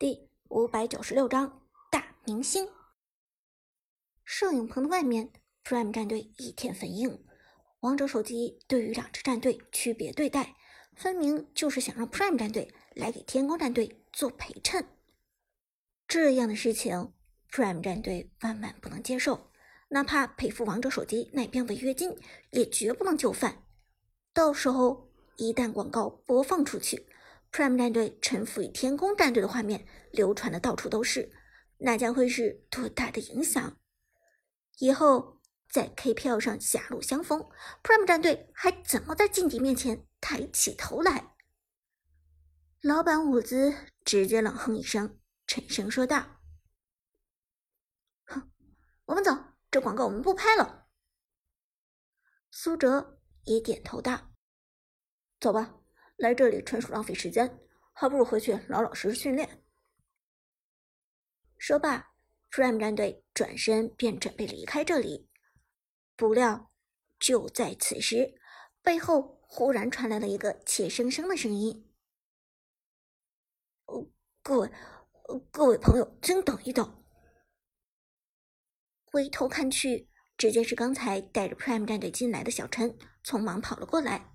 第五百九十六章大明星。摄影棚的外面，Prime 战队一片粉映。王者手机对于两支战队区别对待，分明就是想让 Prime 战队来给天宫战队做陪衬。这样的事情，Prime 战队万万不能接受，哪怕赔付王者手机那边违约金，也绝不能就范。到时候一旦广告播放出去，Prime 战队臣服于天空战队的画面流传的到处都是，那将会是多大的影响？以后在 KPL 上狭路相逢，Prime 战队还怎么在劲敌面前抬起头来？老板伍兹直接冷哼一声，沉声说道：“哼，我们走，这广告我们不拍了。”苏哲也点头道：“走吧。”来这里纯属浪费时间，还不如回去老老实实训练。说罢，Prime 战队转身便准备离开这里，不料就在此时，背后忽然传来了一个怯生生的声音：“呃，各位，各位朋友，请等一等。”回头看去，只见是刚才带着 Prime 战队进来的小陈，匆忙跑了过来。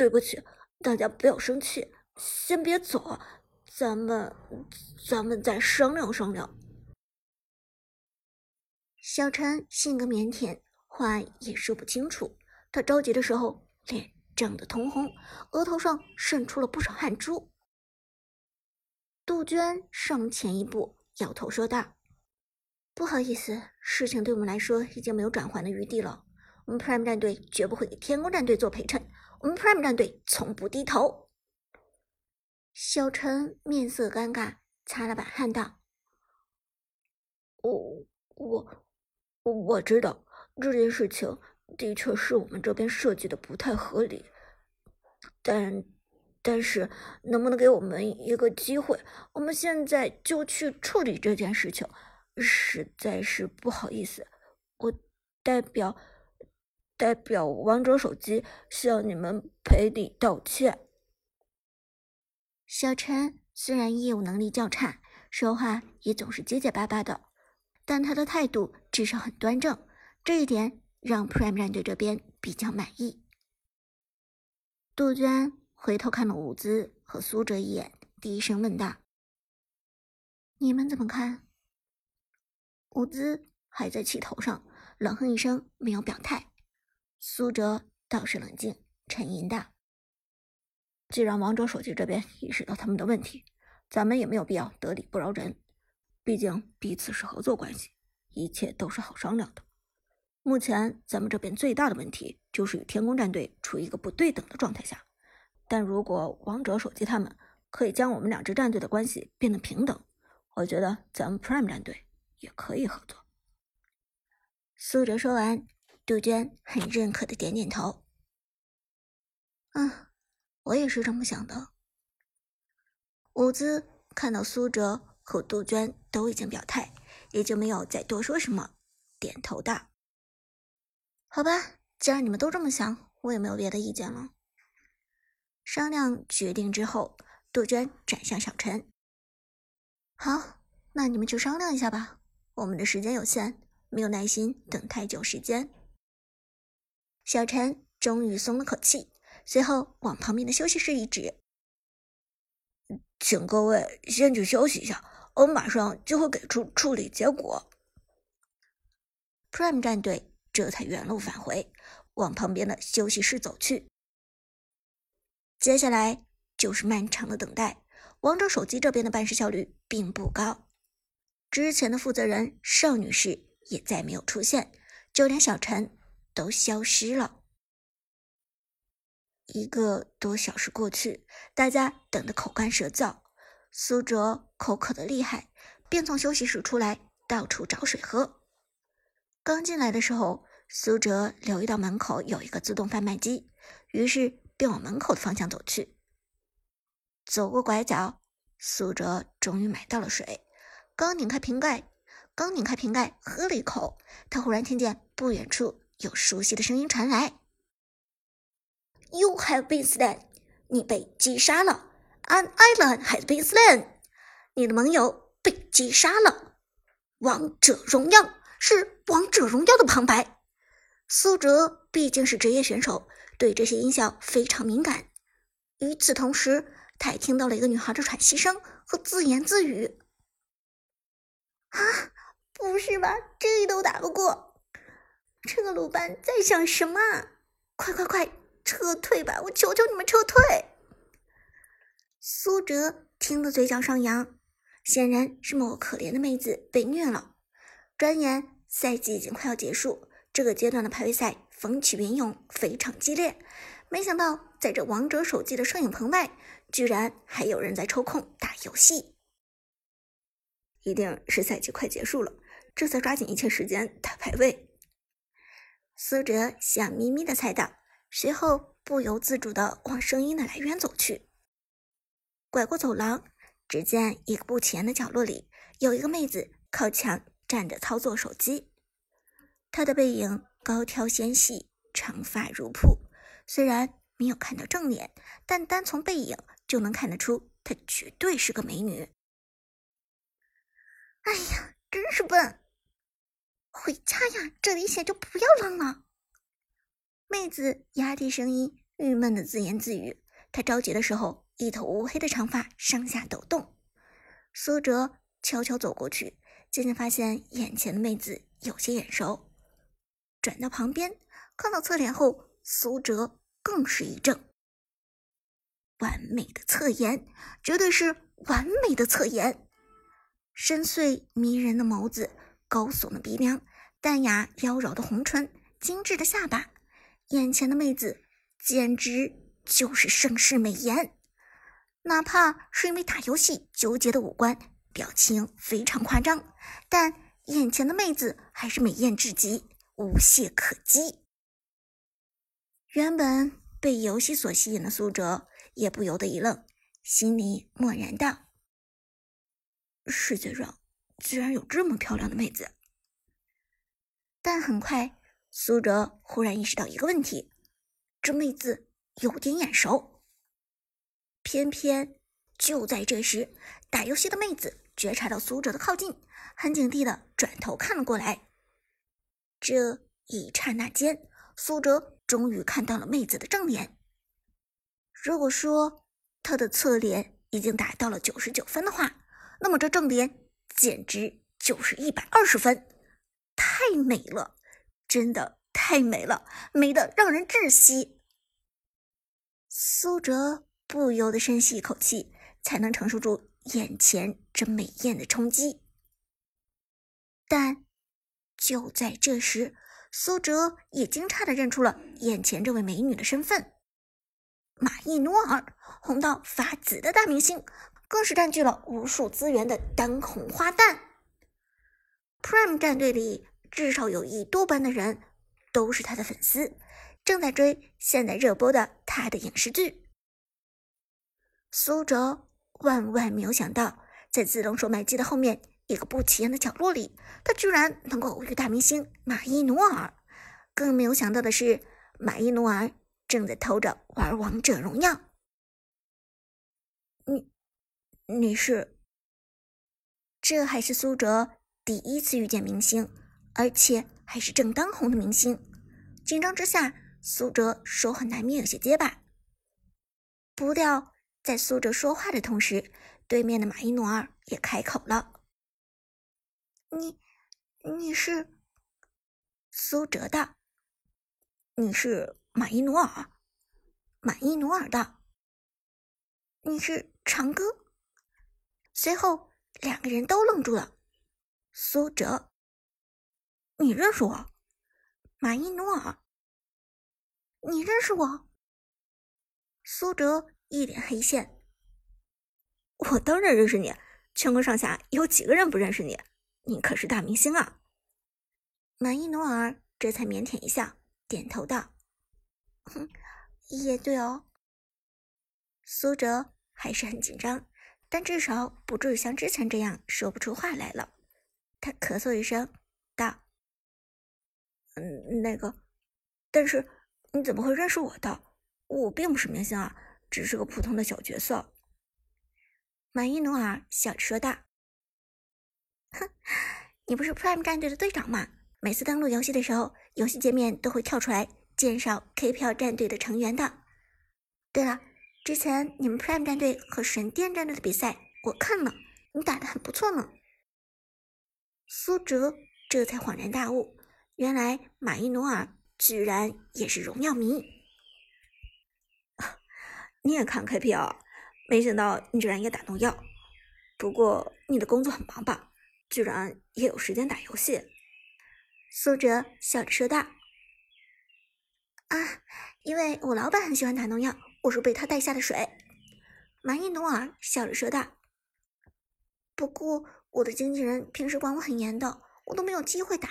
对不起，大家不要生气，先别走，咱们咱们再商量商量。小陈性格腼腆，话也说不清楚。他着急的时候，脸涨得通红，额头上渗出了不少汗珠。杜鹃上前一步，摇头说道：“不好意思，事情对我们来说已经没有转圜的余地了。我们 Prime 战队绝不会给天宫战队做陪衬。”我们 Prime 战队从不低头。小陈面色尴尬，擦了把汗道：“我我我知道这件事情的确是我们这边设计的不太合理，但但是能不能给我们一个机会？我们现在就去处理这件事情。实在是不好意思，我代表。”代表王者手机向你们赔礼道歉。小陈虽然业务能力较差，说话也总是结结巴巴的，但他的态度至少很端正，这一点让 Prime 战队这边比较满意。杜鹃回头看了伍兹和苏哲一眼，低声问道：“你们怎么看？”伍兹还在气头上，冷哼一声，没有表态。苏哲倒是冷静沉吟道：“既然王者手机这边意识到他们的问题，咱们也没有必要得理不饶人。毕竟彼此是合作关系，一切都是好商量的。目前咱们这边最大的问题就是与天宫战队处于一个不对等的状态下。但如果王者手机他们可以将我们两支战队的关系变得平等，我觉得咱们 Prime 战队也可以合作。”苏哲说完。杜鹃很认可的点点头。嗯，我也是这么想的。伍兹看到苏哲和杜鹃都已经表态，也就没有再多说什么，点头道：“好吧，既然你们都这么想，我也没有别的意见了。”商量决定之后，杜鹃转向小陈：“好，那你们就商量一下吧。我们的时间有限，没有耐心等太久时间。”小陈终于松了口气，随后往旁边的休息室一指：“请各位先去休息一下，我马上就会给出处理结果。”Prime 战队这才原路返回，往旁边的休息室走去。接下来就是漫长的等待。王者手机这边的办事效率并不高，之前的负责人邵女士也再没有出现，就连小陈。都消失了。一个多小时过去，大家等得口干舌燥。苏哲口渴的厉害，便从休息室出来，到处找水喝。刚进来的时候，苏哲留意到门口有一个自动贩卖机，于是便往门口的方向走去。走过拐角，苏哲终于买到了水。刚拧开瓶盖，刚拧开瓶盖，喝了一口，他忽然听见不远处。有熟悉的声音传来：“You have been slain，你被击杀了。An island has been slain，你的盟友被击杀了。王者荣耀是王者荣耀的旁白。苏哲毕竟是职业选手，对这些音效非常敏感。与此同时，他也听到了一个女孩的喘息声和自言自语：“ 啊，不是吧，这都打不过，这个鲁班在想什么？快快快，撤退吧！我求求你们撤退！”苏哲听得嘴角上扬，显然是某个可怜的妹子被虐了。转眼赛季已经快要结束，这个阶段的排位赛风起云涌，非常激烈。没想到，在这王者手机的摄影棚外，居然还有人在抽空打游戏。一定是赛季快结束了，这才抓紧一切时间打排位。苏哲笑眯眯的猜到，随后不由自主的往声音的来源走去。拐过走廊，只见一个不起眼的角落里，有一个妹子靠墙站着操作手机。她的背影高挑纤细，长发如瀑。虽然没有看到正脸，但单从背影就能看得出，她绝对是个美女。哎呀，真是笨！回家呀，这里险就不要浪了。妹子压低声音，郁闷的自言自语。她着急的时候。一头乌黑的长发上下抖动，苏哲悄悄走过去，渐渐发现眼前的妹子有些眼熟。转到旁边，看到侧脸后，苏哲更是一怔。完美的侧颜，绝对是完美的侧颜。深邃迷人的眸子，高耸的鼻梁，淡雅妖娆的红唇，精致的下巴，眼前的妹子简直就是盛世美颜。哪怕是因为打游戏纠结的五官，表情非常夸张，但眼前的妹子还是美艳至极，无懈可击。原本被游戏所吸引的苏哲也不由得一愣，心里默然道：“世界上居然有这么漂亮的妹子。”但很快，苏哲忽然意识到一个问题：这妹子有点眼熟。偏偏就在这时，打游戏的妹子觉察到苏哲的靠近，很警惕的转头看了过来。这一刹那间，苏哲终于看到了妹子的正脸。如果说她的侧脸已经达到了九十九分的话，那么这正脸简直就是一百二十分，太美了，真的太美了，美得让人窒息。苏哲。不由得深吸一口气，才能承受住眼前这美艳的冲击。但就在这时，苏哲也惊诧的认出了眼前这位美女的身份——马伊努尔，红到发紫的大明星，更是占据了无数资源的当红花旦。Prime 战队里至少有一多半的人都是他的粉丝，正在追现在热播的他的影视剧。苏哲万万没有想到，在自动售卖机的后面一个不起眼的角落里，他居然能够偶遇大明星马伊努尔。更没有想到的是，马伊努尔正在偷着玩王者荣耀。你，你是？这还是苏哲第一次遇见明星，而且还是正当红的明星。紧张之下，苏哲说话难免有些结巴。不料。在苏哲说话的同时，对面的马伊努尔也开口了：“你，你是？”苏哲道：“你是马伊努尔。”马伊努尔道：“你是长歌。”随后两个人都愣住了。苏哲：“你认识我？”马伊努尔：“你认识我？”苏哲。一脸黑线，我当然认识你，全国上下有几个人不认识你？你可是大明星啊！马伊努尔这才腼腆一笑，点头道：“哼，也对哦。”苏哲还是很紧张，但至少不至于像之前这样说不出话来了。他咳嗽一声，道：“嗯，那个，但是你怎么会认识我的？我并不是明星啊。”只是个普通的小角色。满伊努尔笑着说道：“哼，你不是 Prime 战队的队长吗？每次登录游戏的时候，游戏界面都会跳出来介绍 KPL 战队的成员的。对了，之前你们 Prime 战队和神殿战队的比赛，我看了，你打的很不错呢。”苏哲这才恍然大悟，原来马伊努尔居然也是荣耀迷。你也看 KPL？没想到你居然也打农药，不过你的工作很忙吧？居然也有时间打游戏。苏哲笑着说道：“啊，因为我老板很喜欢打农药，我是被他带下的水。”马伊努尔笑着说道：“不过我的经纪人平时管我很严的，我都没有机会打。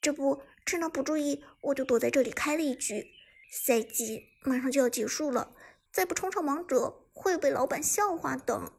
这不趁他不注意，我就躲在这里开了一局。赛季马上就要结束了，再不冲上王者。”会被老板笑话的。